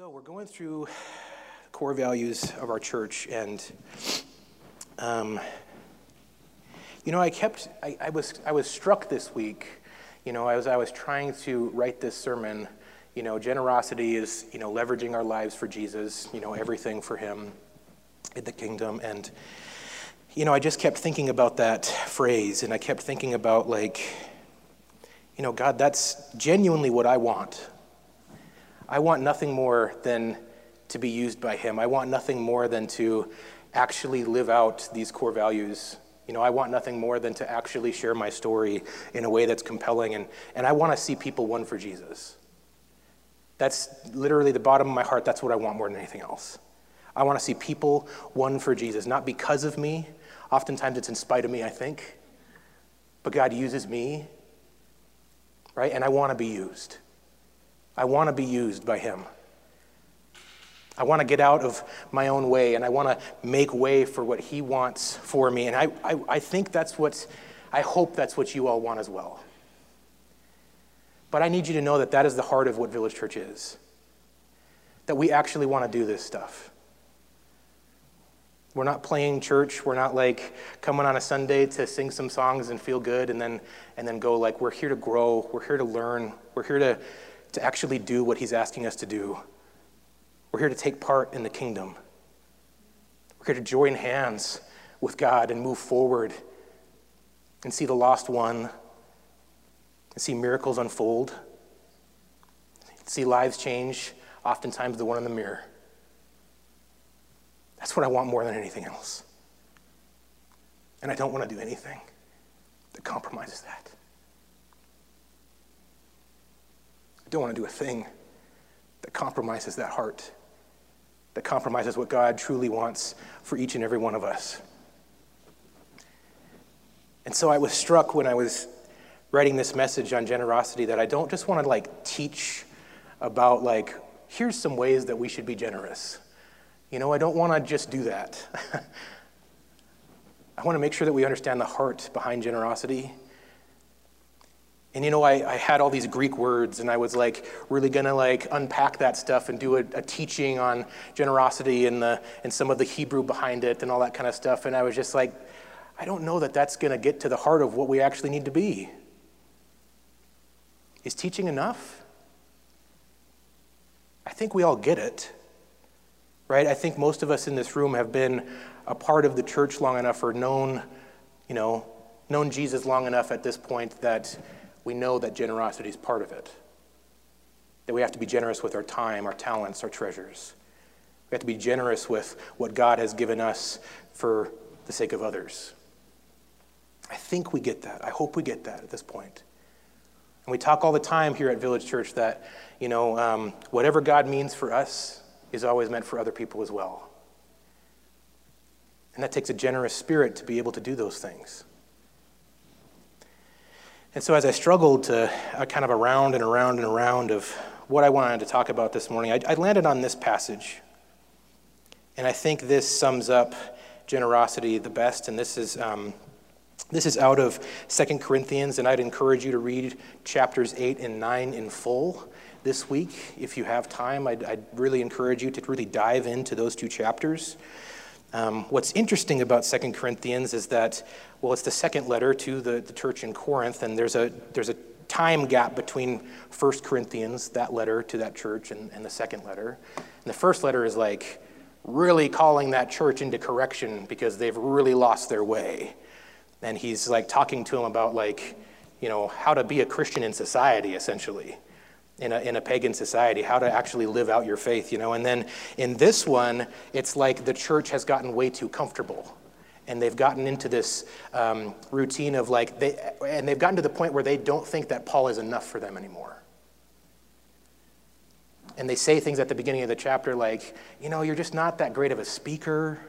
So we're going through core values of our church, and um, you know, I kept, I, I, was, I was struck this week. You know, as I was trying to write this sermon, you know, generosity is, you know, leveraging our lives for Jesus. You know, everything for Him in the kingdom, and you know, I just kept thinking about that phrase, and I kept thinking about like, you know, God, that's genuinely what I want. I want nothing more than to be used by Him. I want nothing more than to actually live out these core values. You know, I want nothing more than to actually share my story in a way that's compelling, and, and I want to see people won for Jesus. That's literally the bottom of my heart. That's what I want more than anything else. I want to see people won for Jesus, not because of me. Oftentimes it's in spite of me, I think. But God uses me, right? And I want to be used. I want to be used by Him. I want to get out of my own way and I want to make way for what He wants for me. And I, I, I think that's what, I hope that's what you all want as well. But I need you to know that that is the heart of what Village Church is. That we actually want to do this stuff. We're not playing church. We're not like coming on a Sunday to sing some songs and feel good and then, and then go like, we're here to grow. We're here to learn. We're here to, to actually do what He's asking us to do. We're here to take part in the kingdom. We're here to join hands with God and move forward and see the lost one and see miracles unfold, see lives change, oftentimes the one in the mirror. That's what I want more than anything else. And I don't want to do anything that compromises that. Don't want to do a thing that compromises that heart, that compromises what God truly wants for each and every one of us. And so I was struck when I was writing this message on generosity that I don't just want to like teach about like here's some ways that we should be generous. You know, I don't want to just do that. I want to make sure that we understand the heart behind generosity and you know, I, I had all these Greek words, and I was like really gonna like unpack that stuff and do a, a teaching on generosity and the and some of the Hebrew behind it and all that kind of stuff. And I was just like, I don't know that that's gonna get to the heart of what we actually need to be. Is teaching enough? I think we all get it, right? I think most of us in this room have been a part of the church long enough or known, you know, known Jesus long enough at this point that we know that generosity is part of it. That we have to be generous with our time, our talents, our treasures. We have to be generous with what God has given us for the sake of others. I think we get that. I hope we get that at this point. And we talk all the time here at Village Church that, you know, um, whatever God means for us is always meant for other people as well. And that takes a generous spirit to be able to do those things. And so, as I struggled to uh, kind of around and around and around of what I wanted to talk about this morning, I, I landed on this passage. And I think this sums up generosity the best. And this is, um, this is out of Second Corinthians. And I'd encourage you to read chapters 8 and 9 in full this week. If you have time, I'd, I'd really encourage you to really dive into those two chapters. Um, what's interesting about Second Corinthians is that, well, it's the second letter to the, the church in Corinth, and there's a, there's a time gap between First Corinthians, that letter to that church, and, and the second letter. And the first letter is like really calling that church into correction because they've really lost their way. And he's like talking to them about, like, you know, how to be a Christian in society, essentially in a, in a pagan society, how to actually live out your faith, you know. And then in this one, it's like the church has gotten way too comfortable. And they've gotten into this um, routine of like, they, and they've gotten to the point where they don't think that Paul is enough for them anymore. And they say things at the beginning of the chapter like, you know, you're just not that great of a speaker,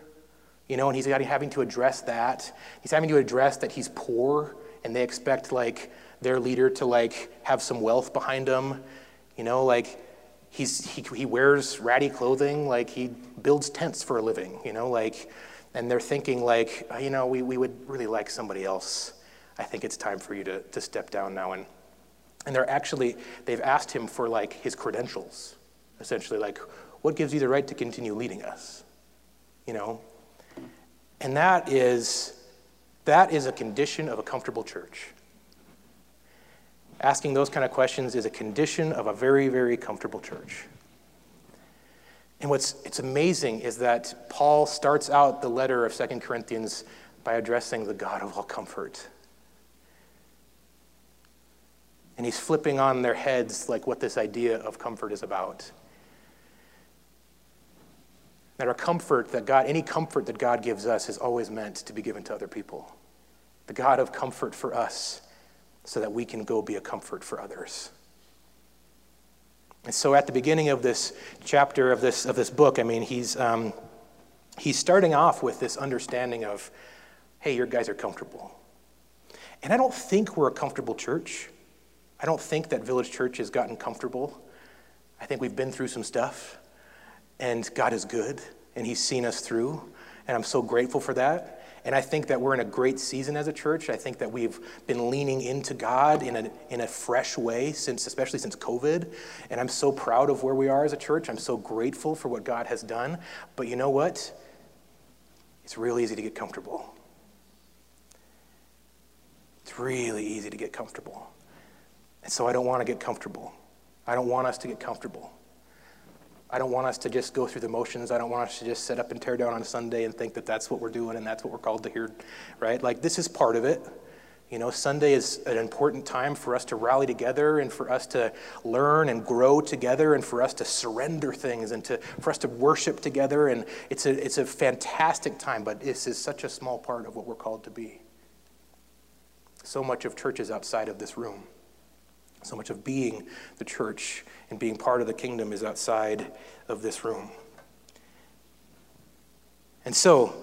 you know, and he's having to address that. He's having to address that he's poor, and they expect like their leader to like have some wealth behind him you know, like he's, he, he wears ratty clothing, like he builds tents for a living, you know, like, and they're thinking like, oh, you know, we, we would really like somebody else. I think it's time for you to, to step down now. And, and they're actually, they've asked him for like his credentials, essentially. Like, what gives you the right to continue leading us? You know? And that is, that is a condition of a comfortable church. Asking those kind of questions is a condition of a very, very comfortable church. And what's it's amazing is that Paul starts out the letter of Second Corinthians by addressing the God of all comfort. And he's flipping on their heads like what this idea of comfort is about. That our comfort, that God, any comfort that God gives us is always meant to be given to other people. The God of comfort for us so that we can go be a comfort for others. And so at the beginning of this chapter of this, of this book, I mean, he's, um, he's starting off with this understanding of, hey, your guys are comfortable. And I don't think we're a comfortable church. I don't think that Village Church has gotten comfortable. I think we've been through some stuff, and God is good, and He's seen us through, and I'm so grateful for that. And I think that we're in a great season as a church. I think that we've been leaning into God in a, in a fresh way, since, especially since COVID. And I'm so proud of where we are as a church. I'm so grateful for what God has done. But you know what? It's real easy to get comfortable. It's really easy to get comfortable. And so I don't want to get comfortable. I don't want us to get comfortable. I don't want us to just go through the motions. I don't want us to just set up and tear down on Sunday and think that that's what we're doing and that's what we're called to hear, right? Like, this is part of it. You know, Sunday is an important time for us to rally together and for us to learn and grow together and for us to surrender things and to, for us to worship together. And it's a, it's a fantastic time, but this is such a small part of what we're called to be. So much of church is outside of this room. So much of being the church and being part of the kingdom is outside of this room. And so,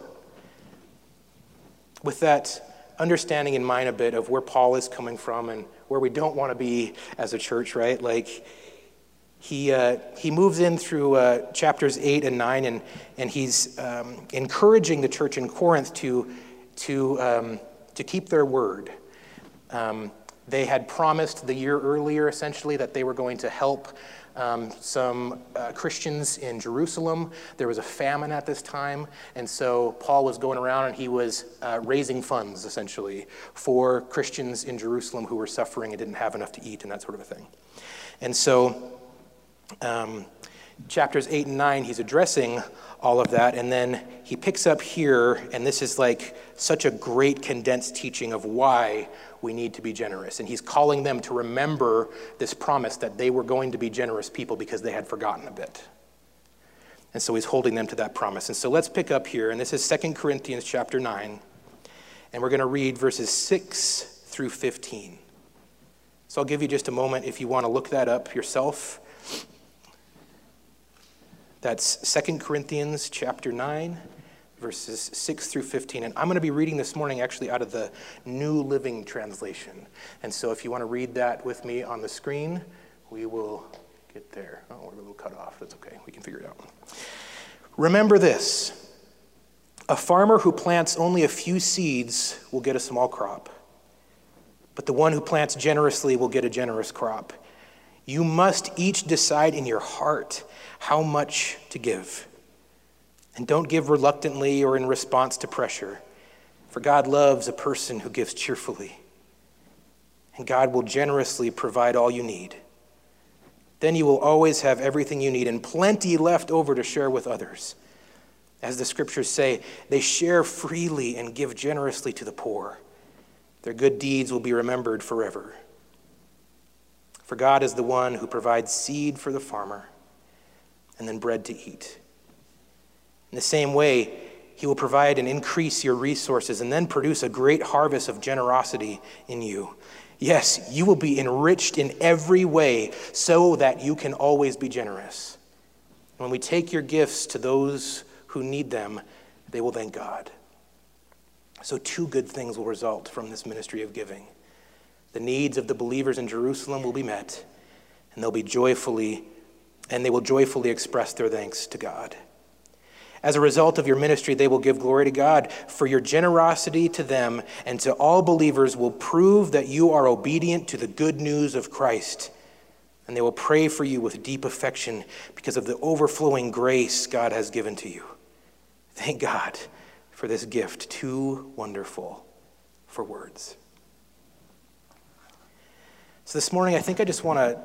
with that understanding in mind a bit of where Paul is coming from and where we don't want to be as a church, right? Like, he, uh, he moves in through uh, chapters 8 and 9, and, and he's um, encouraging the church in Corinth to, to, um, to keep their word. Um, they had promised the year earlier, essentially, that they were going to help um, some uh, Christians in Jerusalem. There was a famine at this time, and so Paul was going around and he was uh, raising funds, essentially, for Christians in Jerusalem who were suffering and didn't have enough to eat and that sort of a thing. And so, um, chapters 8 and 9, he's addressing all of that, and then he picks up here, and this is like such a great condensed teaching of why we need to be generous. And he's calling them to remember this promise that they were going to be generous people because they had forgotten a bit. And so he's holding them to that promise. And so let's pick up here, and this is 2 Corinthians chapter 9, and we're going to read verses 6 through 15. So I'll give you just a moment if you want to look that up yourself. That's 2 Corinthians chapter 9 verses 6 through 15. And I'm going to be reading this morning actually out of the New Living Translation. And so if you want to read that with me on the screen, we will get there. Oh, we're a little cut off. That's okay. We can figure it out. Remember this a farmer who plants only a few seeds will get a small crop, but the one who plants generously will get a generous crop. You must each decide in your heart how much to give. And don't give reluctantly or in response to pressure, for God loves a person who gives cheerfully. And God will generously provide all you need. Then you will always have everything you need and plenty left over to share with others. As the scriptures say, they share freely and give generously to the poor. Their good deeds will be remembered forever. For God is the one who provides seed for the farmer and then bread to eat. In the same way, He will provide and increase your resources and then produce a great harvest of generosity in you. Yes, you will be enriched in every way so that you can always be generous. When we take your gifts to those who need them, they will thank God. So, two good things will result from this ministry of giving. The needs of the believers in Jerusalem will be met, and they'll be joyfully, and they will joyfully express their thanks to God. As a result of your ministry, they will give glory to God, for your generosity to them and to all believers will prove that you are obedient to the good news of Christ. and they will pray for you with deep affection because of the overflowing grace God has given to you. Thank God for this gift, too wonderful for words. So this morning, I think I just want to,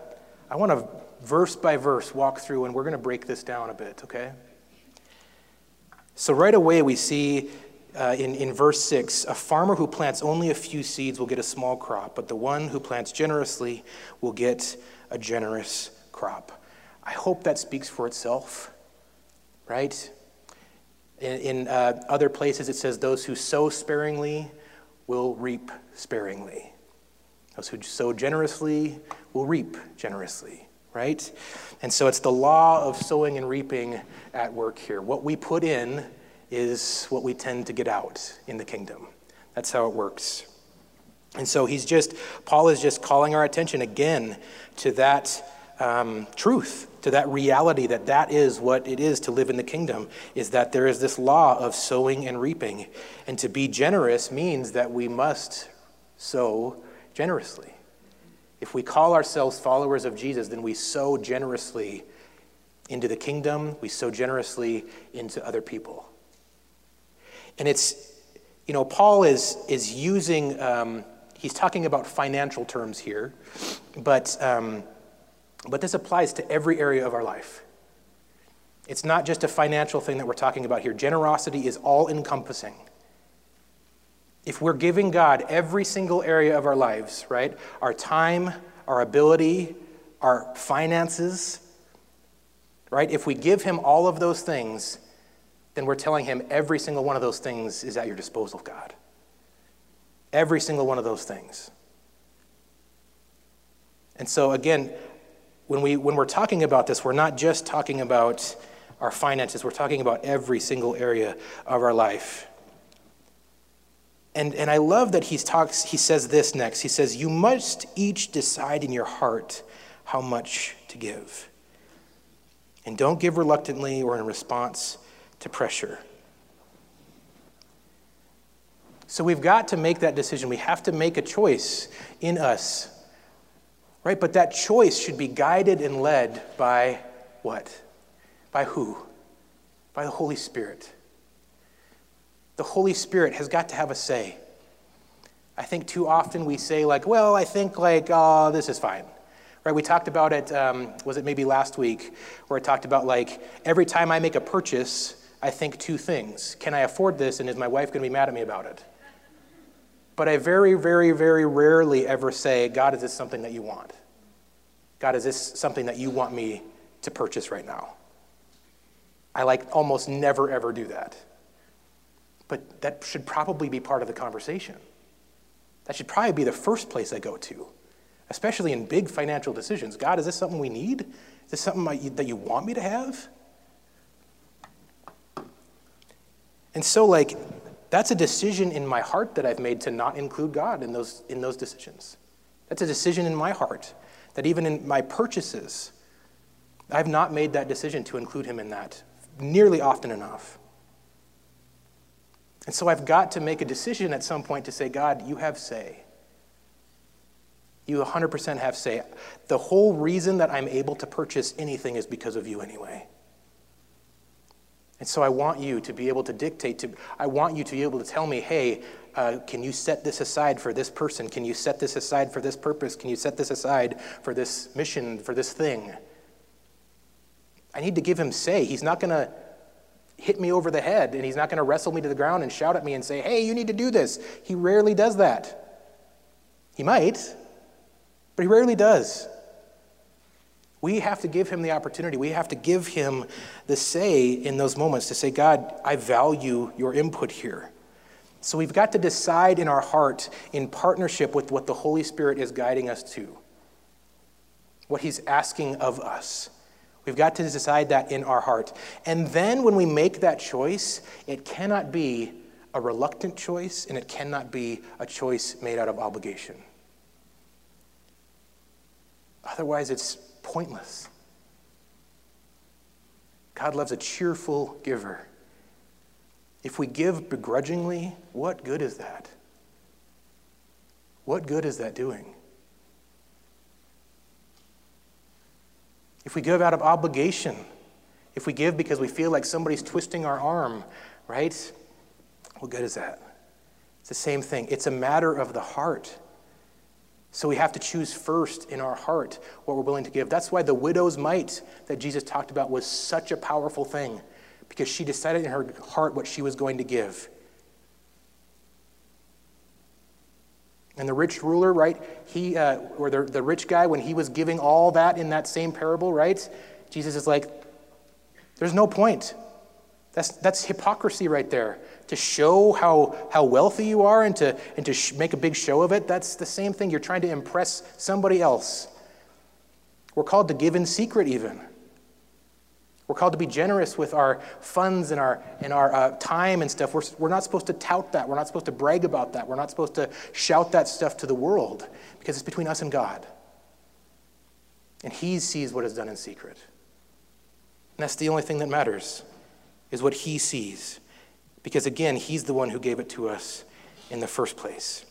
I want to verse by verse walk through, and we're going to break this down a bit, okay? So right away, we see uh, in, in verse 6 a farmer who plants only a few seeds will get a small crop, but the one who plants generously will get a generous crop. I hope that speaks for itself, right? In, in uh, other places, it says, Those who sow sparingly will reap sparingly. Those who sow generously will reap generously, right? And so it's the law of sowing and reaping at work here. What we put in is what we tend to get out in the kingdom. That's how it works. And so he's just, Paul is just calling our attention again to that um, truth, to that reality that that is what it is to live in the kingdom, is that there is this law of sowing and reaping. And to be generous means that we must sow generously. If we call ourselves followers of Jesus, then we sow generously into the kingdom, we sow generously into other people. And it's, you know, Paul is, is using. Um, he's talking about financial terms here, but, um, but this applies to every area of our life. It's not just a financial thing that we're talking about here. Generosity is all encompassing. If we're giving God every single area of our lives, right? Our time, our ability, our finances, right? If we give Him all of those things, then we're telling Him every single one of those things is at your disposal, God. Every single one of those things. And so, again, when, we, when we're talking about this, we're not just talking about our finances, we're talking about every single area of our life. And, and I love that he talks, he says this next. He says, You must each decide in your heart how much to give. And don't give reluctantly or in response to pressure. So we've got to make that decision. We have to make a choice in us. Right? But that choice should be guided and led by what? By who? By the Holy Spirit. The Holy Spirit has got to have a say. I think too often we say, like, well, I think, like, oh, this is fine. Right? We talked about it, um, was it maybe last week, where I talked about, like, every time I make a purchase, I think two things. Can I afford this, and is my wife going to be mad at me about it? But I very, very, very rarely ever say, God, is this something that you want? God, is this something that you want me to purchase right now? I like almost never ever do that. But that should probably be part of the conversation. That should probably be the first place I go to, especially in big financial decisions. God, is this something we need? Is this something that you want me to have? And so, like, that's a decision in my heart that I've made to not include God in those, in those decisions. That's a decision in my heart that even in my purchases, I've not made that decision to include Him in that nearly often enough. And so I've got to make a decision at some point to say, God, you have say. You 100% have say. The whole reason that I'm able to purchase anything is because of you anyway. And so I want you to be able to dictate to, I want you to be able to tell me, hey, uh, can you set this aside for this person? Can you set this aside for this purpose? Can you set this aside for this mission, for this thing? I need to give him say. He's not going to hit me over the head and he's not going to wrestle me to the ground and shout at me and say, hey, you need to do this. He rarely does that. He might, but he rarely does. We have to give him the opportunity. We have to give him the say in those moments to say, God, I value your input here. So we've got to decide in our heart, in partnership with what the Holy Spirit is guiding us to, what he's asking of us. We've got to decide that in our heart. And then when we make that choice, it cannot be a reluctant choice and it cannot be a choice made out of obligation. Otherwise, it's pointless. God loves a cheerful giver. If we give begrudgingly, what good is that? What good is that doing? If we give out of obligation, if we give because we feel like somebody's twisting our arm, right? What good is that? It's the same thing. It's a matter of the heart. So we have to choose first in our heart what we're willing to give. That's why the widow's mite that Jesus talked about was such a powerful thing, because she decided in her heart what she was going to give. And the rich ruler, right? He, uh, or the, the rich guy, when he was giving all that in that same parable, right? Jesus is like, there's no point. That's, that's hypocrisy right there. To show how, how wealthy you are and to, and to sh- make a big show of it, that's the same thing. You're trying to impress somebody else. We're called to give in secret, even. We're called to be generous with our funds and our, and our uh, time and stuff. We're, we're not supposed to tout that. We're not supposed to brag about that. We're not supposed to shout that stuff to the world because it's between us and God. And He sees what is done in secret. And that's the only thing that matters, is what He sees. Because again, He's the one who gave it to us in the first place.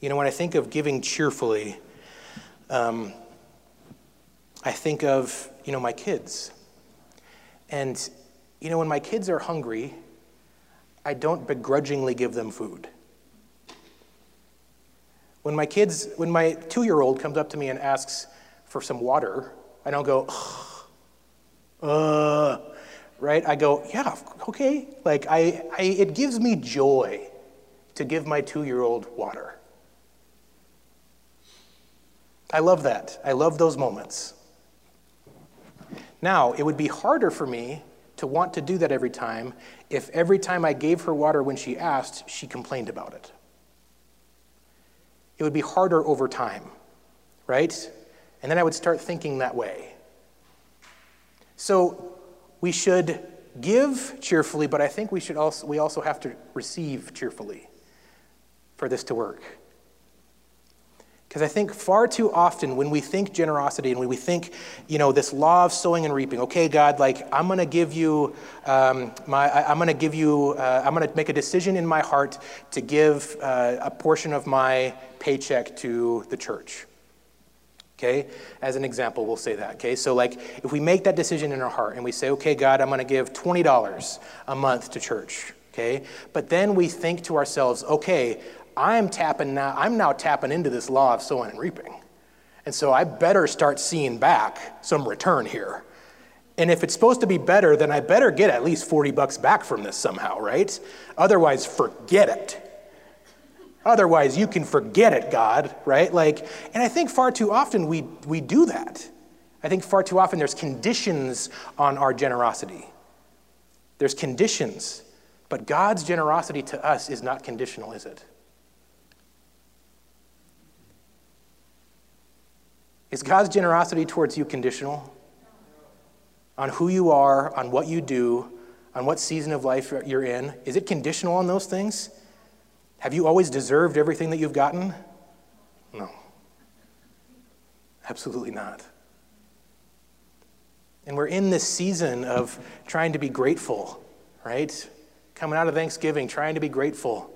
You know, when I think of giving cheerfully, um, I think of, you know, my kids. And, you know, when my kids are hungry, I don't begrudgingly give them food. When my kids, when my two year old comes up to me and asks for some water, I don't go, uh, right? I go, yeah, okay. Like, I, I, it gives me joy to give my two year old water. I love that. I love those moments. Now, it would be harder for me to want to do that every time if every time I gave her water when she asked, she complained about it. It would be harder over time, right? And then I would start thinking that way. So we should give cheerfully, but I think we should also we also have to receive cheerfully for this to work. Because I think far too often when we think generosity and when we think, you know, this law of sowing and reaping, okay, God, like I'm going to give you, um, my, I, am going to give you, uh, I'm going to make a decision in my heart to give uh, a portion of my paycheck to the church. Okay, as an example, we'll say that. Okay, so like if we make that decision in our heart and we say, okay, God, I'm going to give $20 a month to church. Okay, but then we think to ourselves, okay, I'm tapping now, I'm now tapping into this law of sowing and reaping. And so I better start seeing back some return here. And if it's supposed to be better, then I better get at least 40 bucks back from this somehow, right? Otherwise, forget it. Otherwise, you can forget it, God, right? Like, and I think far too often we, we do that. I think far too often there's conditions on our generosity. There's conditions, but God's generosity to us is not conditional, is it? Is God's generosity towards you conditional? On who you are, on what you do, on what season of life you're in? Is it conditional on those things? Have you always deserved everything that you've gotten? No. Absolutely not. And we're in this season of trying to be grateful, right? Coming out of Thanksgiving, trying to be grateful.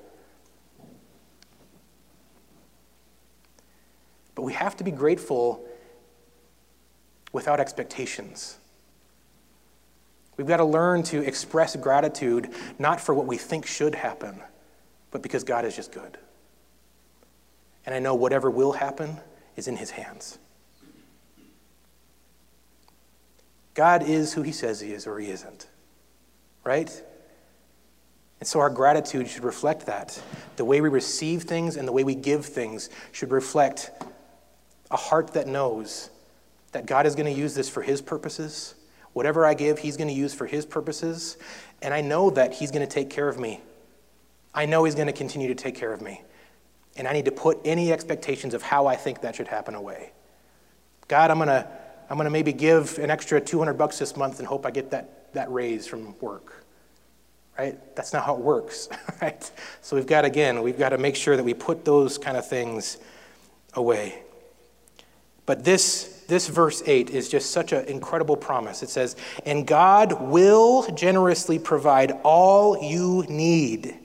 But we have to be grateful without expectations. We've got to learn to express gratitude not for what we think should happen, but because God is just good. And I know whatever will happen is in His hands. God is who He says He is or He isn't, right? And so our gratitude should reflect that. The way we receive things and the way we give things should reflect a heart that knows that God is going to use this for His purposes. Whatever I give, He's going to use for His purposes. And I know that He's going to take care of me. I know He's going to continue to take care of me. And I need to put any expectations of how I think that should happen away. God, I'm going to, I'm going to maybe give an extra 200 bucks this month and hope I get that, that raise from work. Right? That's not how it works. Right? So we've got, again, we've got to make sure that we put those kind of things away. But this, this verse 8 is just such an incredible promise. It says, And God will generously provide all you need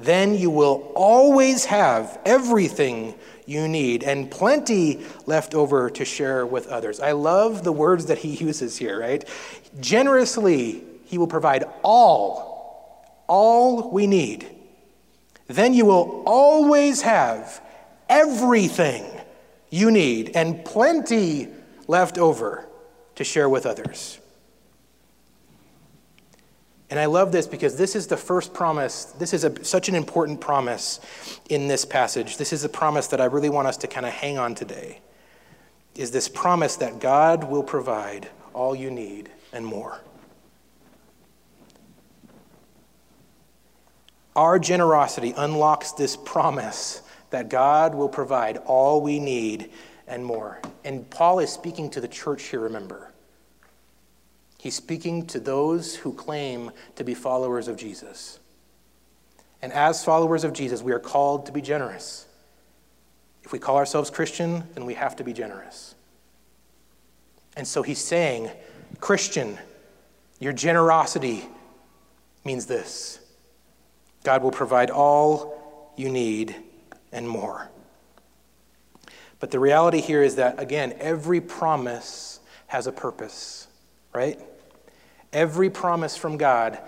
then you will always have everything you need and plenty left over to share with others. I love the words that he uses here, right? Generously, he will provide all, all we need. Then you will always have everything you need and plenty left over to share with others. And I love this because this is the first promise. This is a, such an important promise in this passage. This is a promise that I really want us to kind of hang on today. Is this promise that God will provide all you need and more. Our generosity unlocks this promise that God will provide all we need and more. And Paul is speaking to the church here, remember. He's speaking to those who claim to be followers of Jesus. And as followers of Jesus, we are called to be generous. If we call ourselves Christian, then we have to be generous. And so he's saying, Christian, your generosity means this God will provide all you need and more. But the reality here is that, again, every promise has a purpose, right? Every promise from God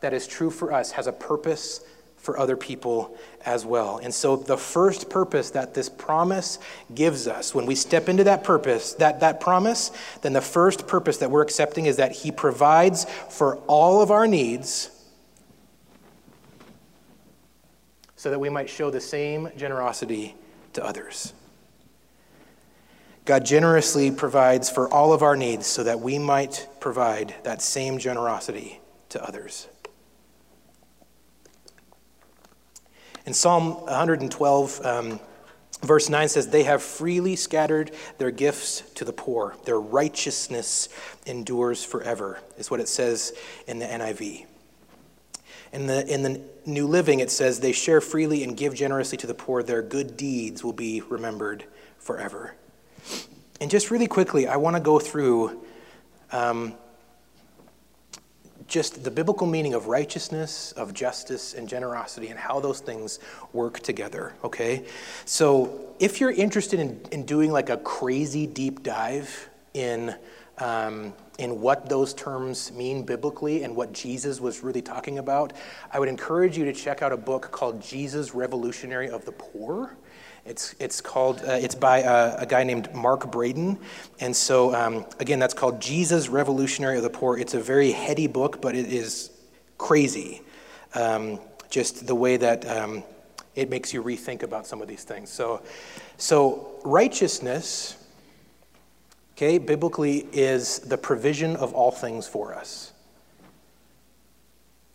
that is true for us has a purpose for other people as well. And so the first purpose that this promise gives us, when we step into that purpose, that, that promise, then the first purpose that we're accepting is that He provides for all of our needs so that we might show the same generosity to others. God generously provides for all of our needs so that we might provide that same generosity to others. In Psalm 112, um, verse 9 says, They have freely scattered their gifts to the poor. Their righteousness endures forever, is what it says in the NIV. In the, in the New Living, it says, They share freely and give generously to the poor. Their good deeds will be remembered forever. And just really quickly, I want to go through um, just the biblical meaning of righteousness, of justice, and generosity, and how those things work together, okay? So, if you're interested in, in doing like a crazy deep dive in, um, in what those terms mean biblically and what Jesus was really talking about, I would encourage you to check out a book called Jesus Revolutionary of the Poor. It's, it's called, uh, it's by a, a, guy named Mark Braden. And so, um, again, that's called Jesus Revolutionary of the Poor. It's a very heady book, but it is crazy. Um, just the way that um, it makes you rethink about some of these things. So, so righteousness, okay, biblically is the provision of all things for us.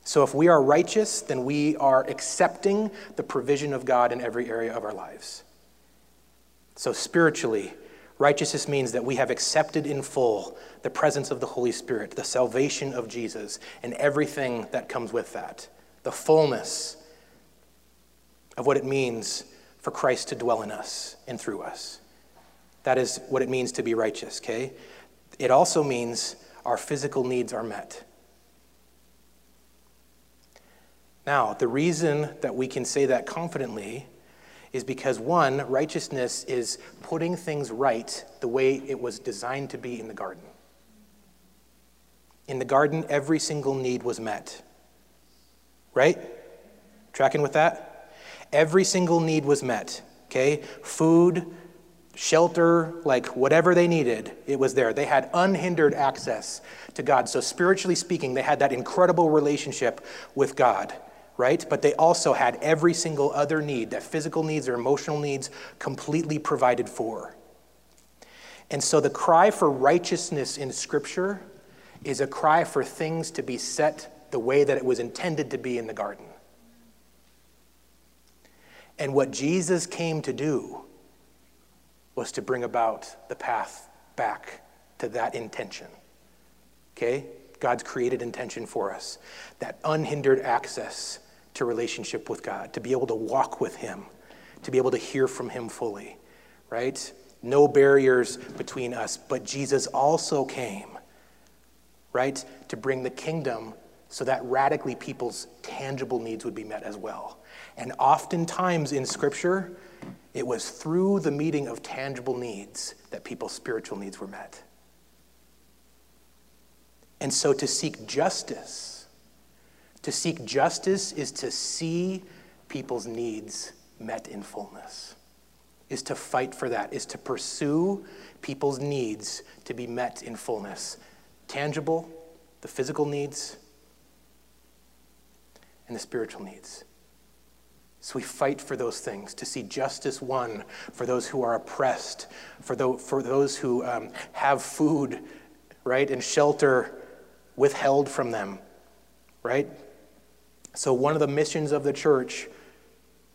So if we are righteous, then we are accepting the provision of God in every area of our lives. So spiritually, righteousness means that we have accepted in full the presence of the Holy Spirit, the salvation of Jesus, and everything that comes with that, the fullness of what it means for Christ to dwell in us and through us. That is what it means to be righteous, okay? It also means our physical needs are met. Now, the reason that we can say that confidently is because one, righteousness is putting things right the way it was designed to be in the garden. In the garden, every single need was met. Right? Tracking with that? Every single need was met. Okay? Food, shelter, like whatever they needed, it was there. They had unhindered access to God. So, spiritually speaking, they had that incredible relationship with God right? But they also had every single other need, that physical needs or emotional needs, completely provided for. And so the cry for righteousness in Scripture is a cry for things to be set the way that it was intended to be in the garden. And what Jesus came to do was to bring about the path back to that intention. Okay? God's created intention for us. That unhindered access to relationship with God, to be able to walk with Him, to be able to hear from Him fully, right? No barriers between us. But Jesus also came, right, to bring the kingdom so that radically people's tangible needs would be met as well. And oftentimes in Scripture, it was through the meeting of tangible needs that people's spiritual needs were met. And so to seek justice, to seek justice is to see people's needs met in fullness, is to fight for that, is to pursue people's needs to be met in fullness. Tangible, the physical needs, and the spiritual needs. So we fight for those things, to see justice won for those who are oppressed, for, the, for those who um, have food, right, and shelter withheld from them, right? So one of the missions of the church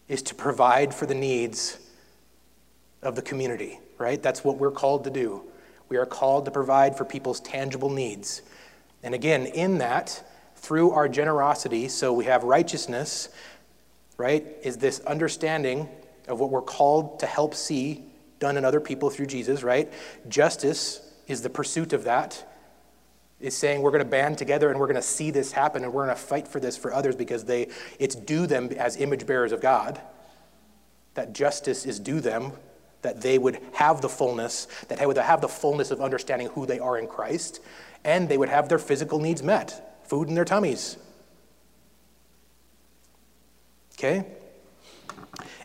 is to provide for the needs of the community, right? That's what we're called to do. We are called to provide for people's tangible needs. And again, in that, through our generosity, so we have righteousness, right, is this understanding of what we're called to help see done in other people through Jesus, right? Justice is the pursuit of that. Is saying we're going to band together and we're going to see this happen and we're going to fight for this for others because they it's due them as image bearers of God. That justice is due them, that they would have the fullness, that they would have the fullness of understanding who they are in Christ, and they would have their physical needs met food in their tummies. Okay?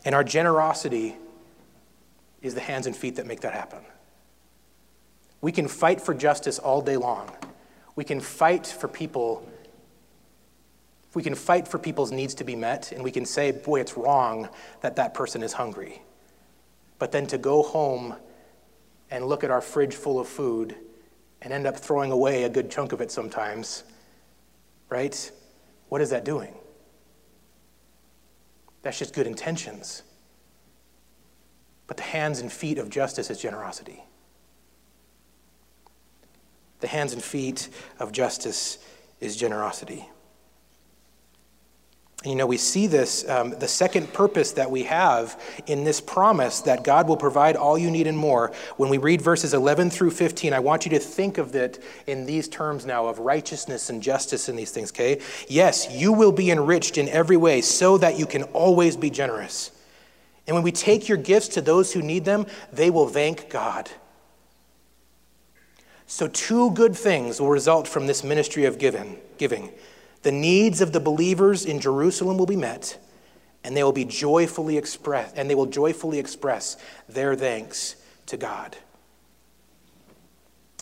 And our generosity is the hands and feet that make that happen. We can fight for justice all day long. We can fight for people. We can fight for people's needs to be met, and we can say, boy, it's wrong that that person is hungry. But then to go home and look at our fridge full of food and end up throwing away a good chunk of it sometimes right? What is that doing? That's just good intentions. But the hands and feet of justice is generosity. The hands and feet of justice is generosity. And you know, we see this, um, the second purpose that we have in this promise that God will provide all you need and more. When we read verses 11 through 15, I want you to think of it in these terms now of righteousness and justice in these things, okay? Yes, you will be enriched in every way so that you can always be generous. And when we take your gifts to those who need them, they will thank God. So, two good things will result from this ministry of giving. giving. The needs of the believers in Jerusalem will be met, and they will be joyfully express and they will joyfully express their thanks to God.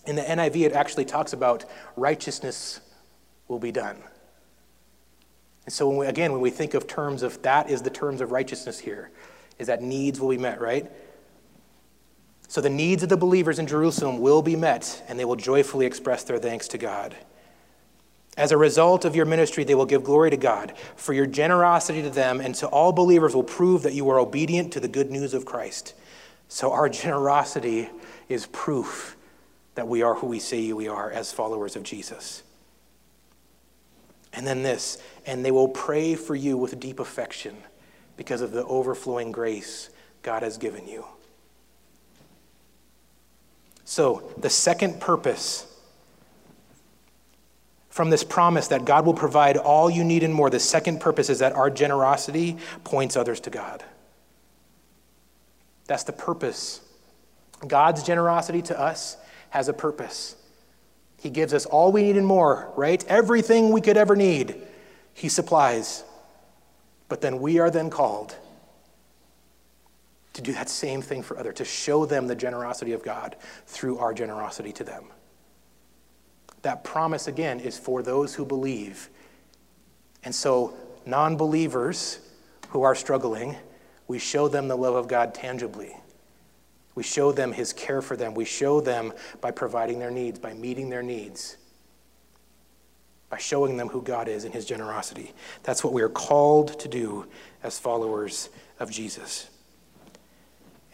In the NIV, it actually talks about righteousness will be done. And so, when we, again, when we think of terms of that, is the terms of righteousness here, is that needs will be met, right? So, the needs of the believers in Jerusalem will be met, and they will joyfully express their thanks to God. As a result of your ministry, they will give glory to God. For your generosity to them and to all believers will prove that you are obedient to the good news of Christ. So, our generosity is proof that we are who we say we are as followers of Jesus. And then this, and they will pray for you with deep affection because of the overflowing grace God has given you. So, the second purpose from this promise that God will provide all you need and more, the second purpose is that our generosity points others to God. That's the purpose. God's generosity to us has a purpose. He gives us all we need and more, right? Everything we could ever need, He supplies. But then we are then called to do that same thing for others, to show them the generosity of God through our generosity to them. That promise, again, is for those who believe. And so, non believers who are struggling, we show them the love of God tangibly. We show them his care for them. We show them by providing their needs, by meeting their needs, by showing them who God is and his generosity. That's what we are called to do as followers of Jesus.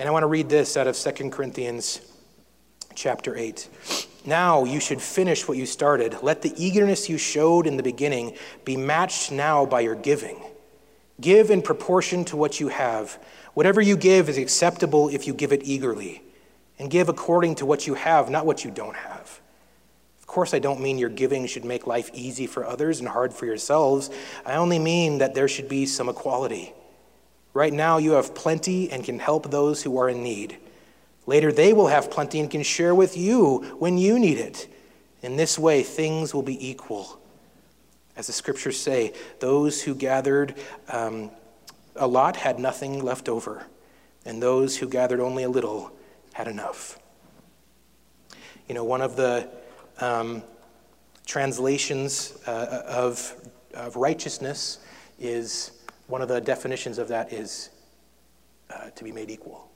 And I want to read this out of 2 Corinthians chapter 8. Now you should finish what you started. Let the eagerness you showed in the beginning be matched now by your giving. Give in proportion to what you have. Whatever you give is acceptable if you give it eagerly. And give according to what you have, not what you don't have. Of course, I don't mean your giving should make life easy for others and hard for yourselves. I only mean that there should be some equality. Right now, you have plenty and can help those who are in need. Later, they will have plenty and can share with you when you need it. In this way, things will be equal. As the scriptures say, those who gathered um, a lot had nothing left over, and those who gathered only a little had enough. You know, one of the um, translations uh, of, of righteousness is one of the definitions of that is uh, to be made equal.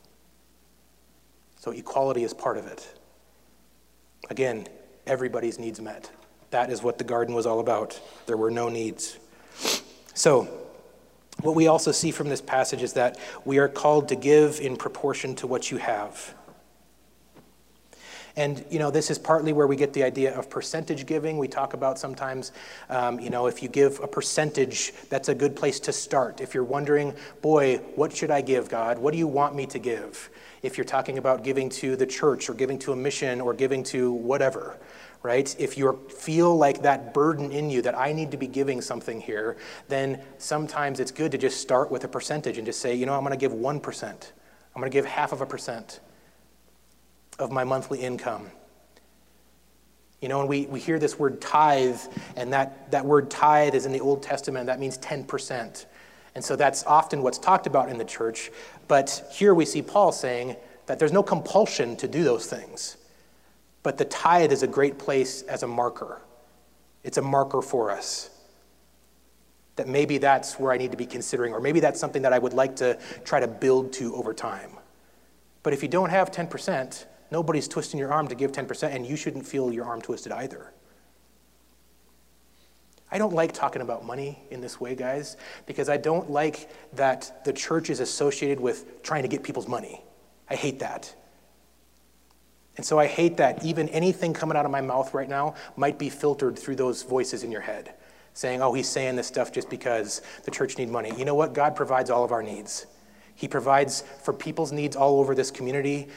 So equality is part of it. Again, everybody's needs met. That is what the garden was all about. There were no needs. So, what we also see from this passage is that we are called to give in proportion to what you have. And, you know, this is partly where we get the idea of percentage giving. We talk about sometimes, um, you know, if you give a percentage, that's a good place to start. If you're wondering, boy, what should I give, God? What do you want me to give? If you're talking about giving to the church or giving to a mission or giving to whatever, right? If you feel like that burden in you that I need to be giving something here, then sometimes it's good to just start with a percentage and just say, you know, I'm going to give 1%. I'm going to give half of a percent of my monthly income. You know, and we, we hear this word tithe, and that, that word tithe is in the Old Testament, that means 10%. And so that's often what's talked about in the church. But here we see Paul saying that there's no compulsion to do those things. But the tithe is a great place as a marker. It's a marker for us. That maybe that's where I need to be considering, or maybe that's something that I would like to try to build to over time. But if you don't have 10%, Nobody's twisting your arm to give 10%, and you shouldn't feel your arm twisted either. I don't like talking about money in this way, guys, because I don't like that the church is associated with trying to get people's money. I hate that. And so I hate that even anything coming out of my mouth right now might be filtered through those voices in your head, saying, oh, he's saying this stuff just because the church need money. You know what? God provides all of our needs. He provides for people's needs all over this community.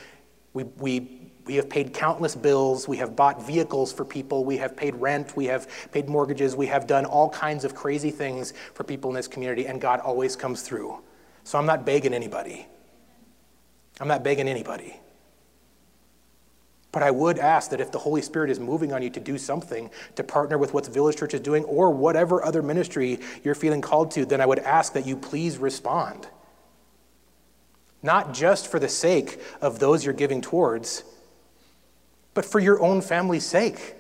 We, we, we have paid countless bills. We have bought vehicles for people. We have paid rent. We have paid mortgages. We have done all kinds of crazy things for people in this community, and God always comes through. So I'm not begging anybody. I'm not begging anybody. But I would ask that if the Holy Spirit is moving on you to do something, to partner with what the Village Church is doing, or whatever other ministry you're feeling called to, then I would ask that you please respond not just for the sake of those you're giving towards, but for your own family's sake.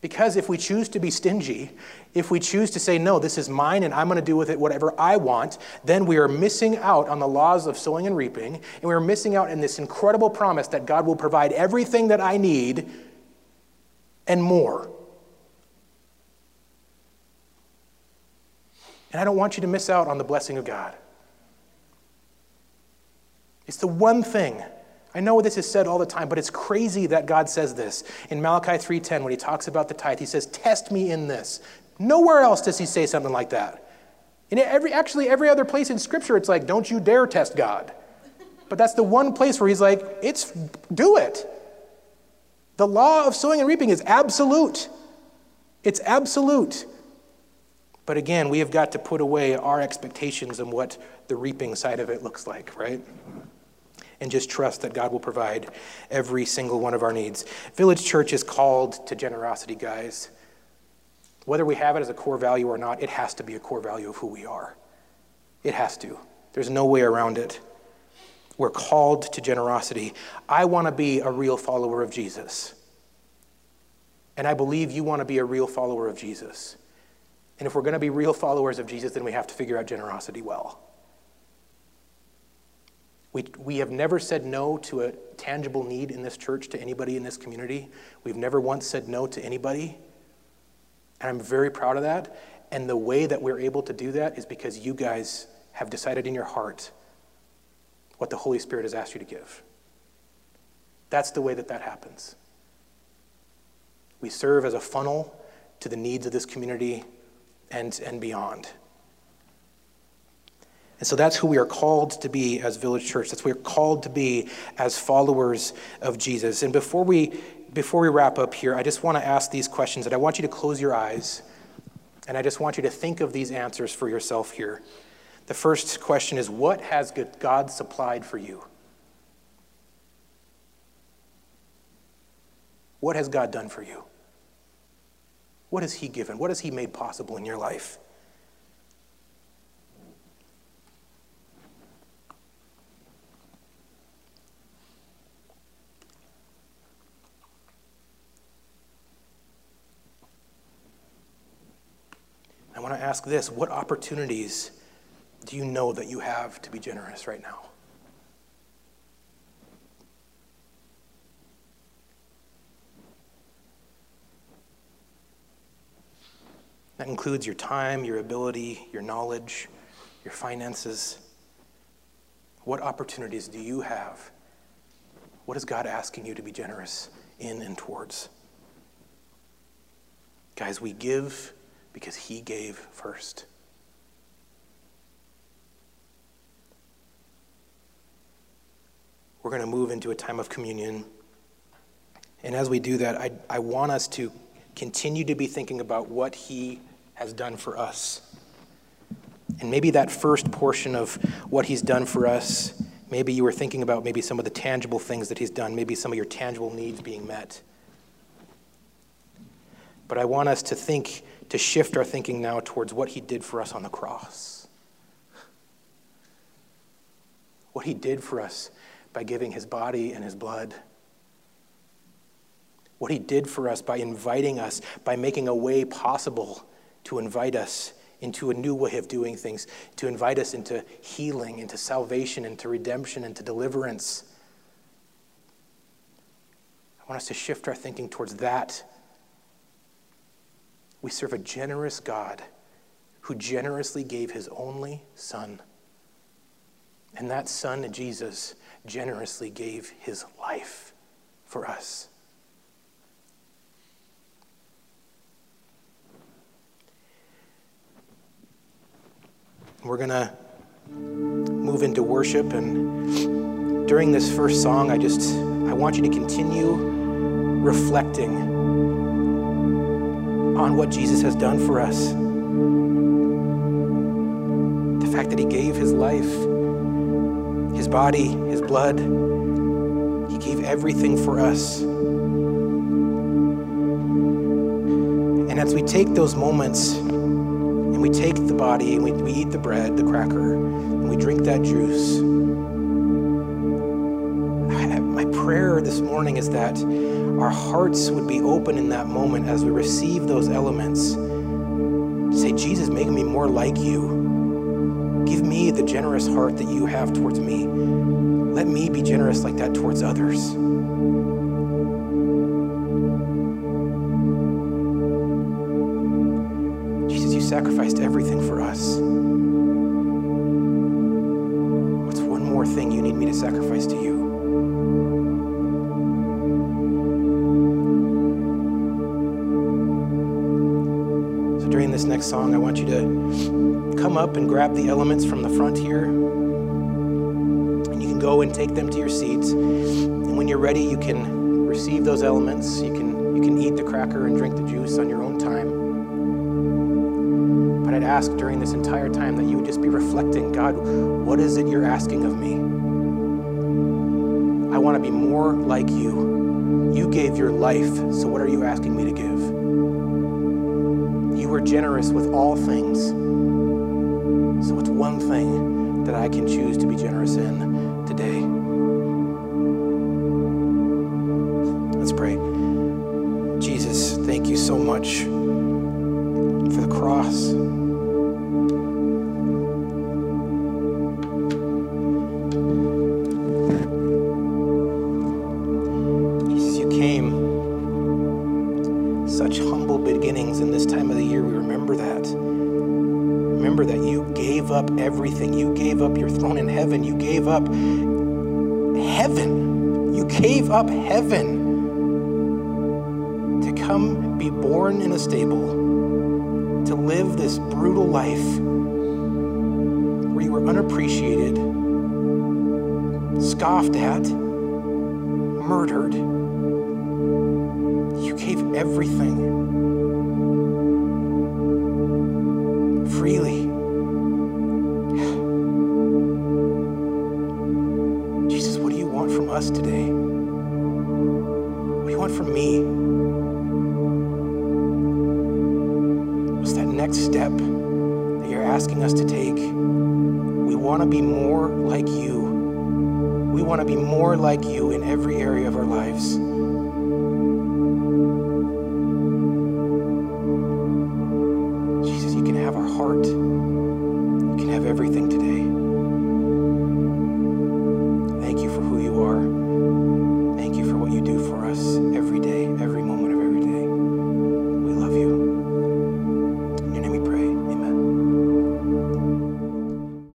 Because if we choose to be stingy, if we choose to say, no, this is mine and I'm going to do with it whatever I want, then we are missing out on the laws of sowing and reaping, and we are missing out on this incredible promise that God will provide everything that I need and more. And I don't want you to miss out on the blessing of God. It's the one thing. I know this is said all the time, but it's crazy that God says this. In Malachi 3:10 when he talks about the tithe, he says, "Test me in this." Nowhere else does he say something like that. In every actually every other place in scripture it's like, "Don't you dare test God." But that's the one place where he's like, "It's do it." The law of sowing and reaping is absolute. It's absolute. But again, we have got to put away our expectations and what the reaping side of it looks like, right? And just trust that God will provide every single one of our needs. Village Church is called to generosity, guys. Whether we have it as a core value or not, it has to be a core value of who we are. It has to. There's no way around it. We're called to generosity. I want to be a real follower of Jesus. And I believe you want to be a real follower of Jesus. And if we're going to be real followers of Jesus, then we have to figure out generosity well. We, we have never said no to a tangible need in this church to anybody in this community. We've never once said no to anybody. And I'm very proud of that. And the way that we're able to do that is because you guys have decided in your heart what the Holy Spirit has asked you to give. That's the way that that happens. We serve as a funnel to the needs of this community and, and beyond. And so that's who we are called to be as Village Church. That's who we are called to be as followers of Jesus. And before we before we wrap up here, I just want to ask these questions, and I want you to close your eyes, and I just want you to think of these answers for yourself here. The first question is What has God supplied for you? What has God done for you? What has He given? What has He made possible in your life? I want to ask this what opportunities do you know that you have to be generous right now? That includes your time, your ability, your knowledge, your finances. What opportunities do you have? What is God asking you to be generous in and towards? Guys, we give because He gave first. We're going to move into a time of communion. And as we do that, I, I want us to continue to be thinking about what He has done for us. And maybe that first portion of what He's done for us, maybe you were thinking about maybe some of the tangible things that He's done, maybe some of your tangible needs being met. But I want us to think, to shift our thinking now towards what He did for us on the cross. What He did for us by giving His body and His blood what he did for us by inviting us, by making a way possible to invite us into a new way of doing things, to invite us into healing, into salvation, into redemption, into deliverance. I want us to shift our thinking towards that. We serve a generous God who generously gave his only Son. And that Son, Jesus, generously gave his life for us. We're going to move into worship and during this first song I just I want you to continue reflecting on what Jesus has done for us. The fact that he gave his life, his body, his blood, he gave everything for us. And as we take those moments and we take the body and we, we eat the bread, the cracker, and we drink that juice. My prayer this morning is that our hearts would be open in that moment as we receive those elements. Say, Jesus, make me more like you. Give me the generous heart that you have towards me. Let me be generous like that towards others. Jesus, you sacrificed everything for us. What's one more thing you need me to sacrifice to you? Next song, I want you to come up and grab the elements from the front here. And you can go and take them to your seats. And when you're ready, you can receive those elements. You can, you can eat the cracker and drink the juice on your own time But I'd ask during this entire time that you would just be reflecting God, what is it you're asking of me? I want to be more like you. You gave your life, so what are you asking me to give? Were generous with all things. So what's one thing that I can choose to be generous in everything. You gave up your throne in heaven. You gave up heaven. You gave up heaven to come be born in a stable, to live this brutal life where you were unappreciated, scoffed at, murdered You gave everything freely. Like you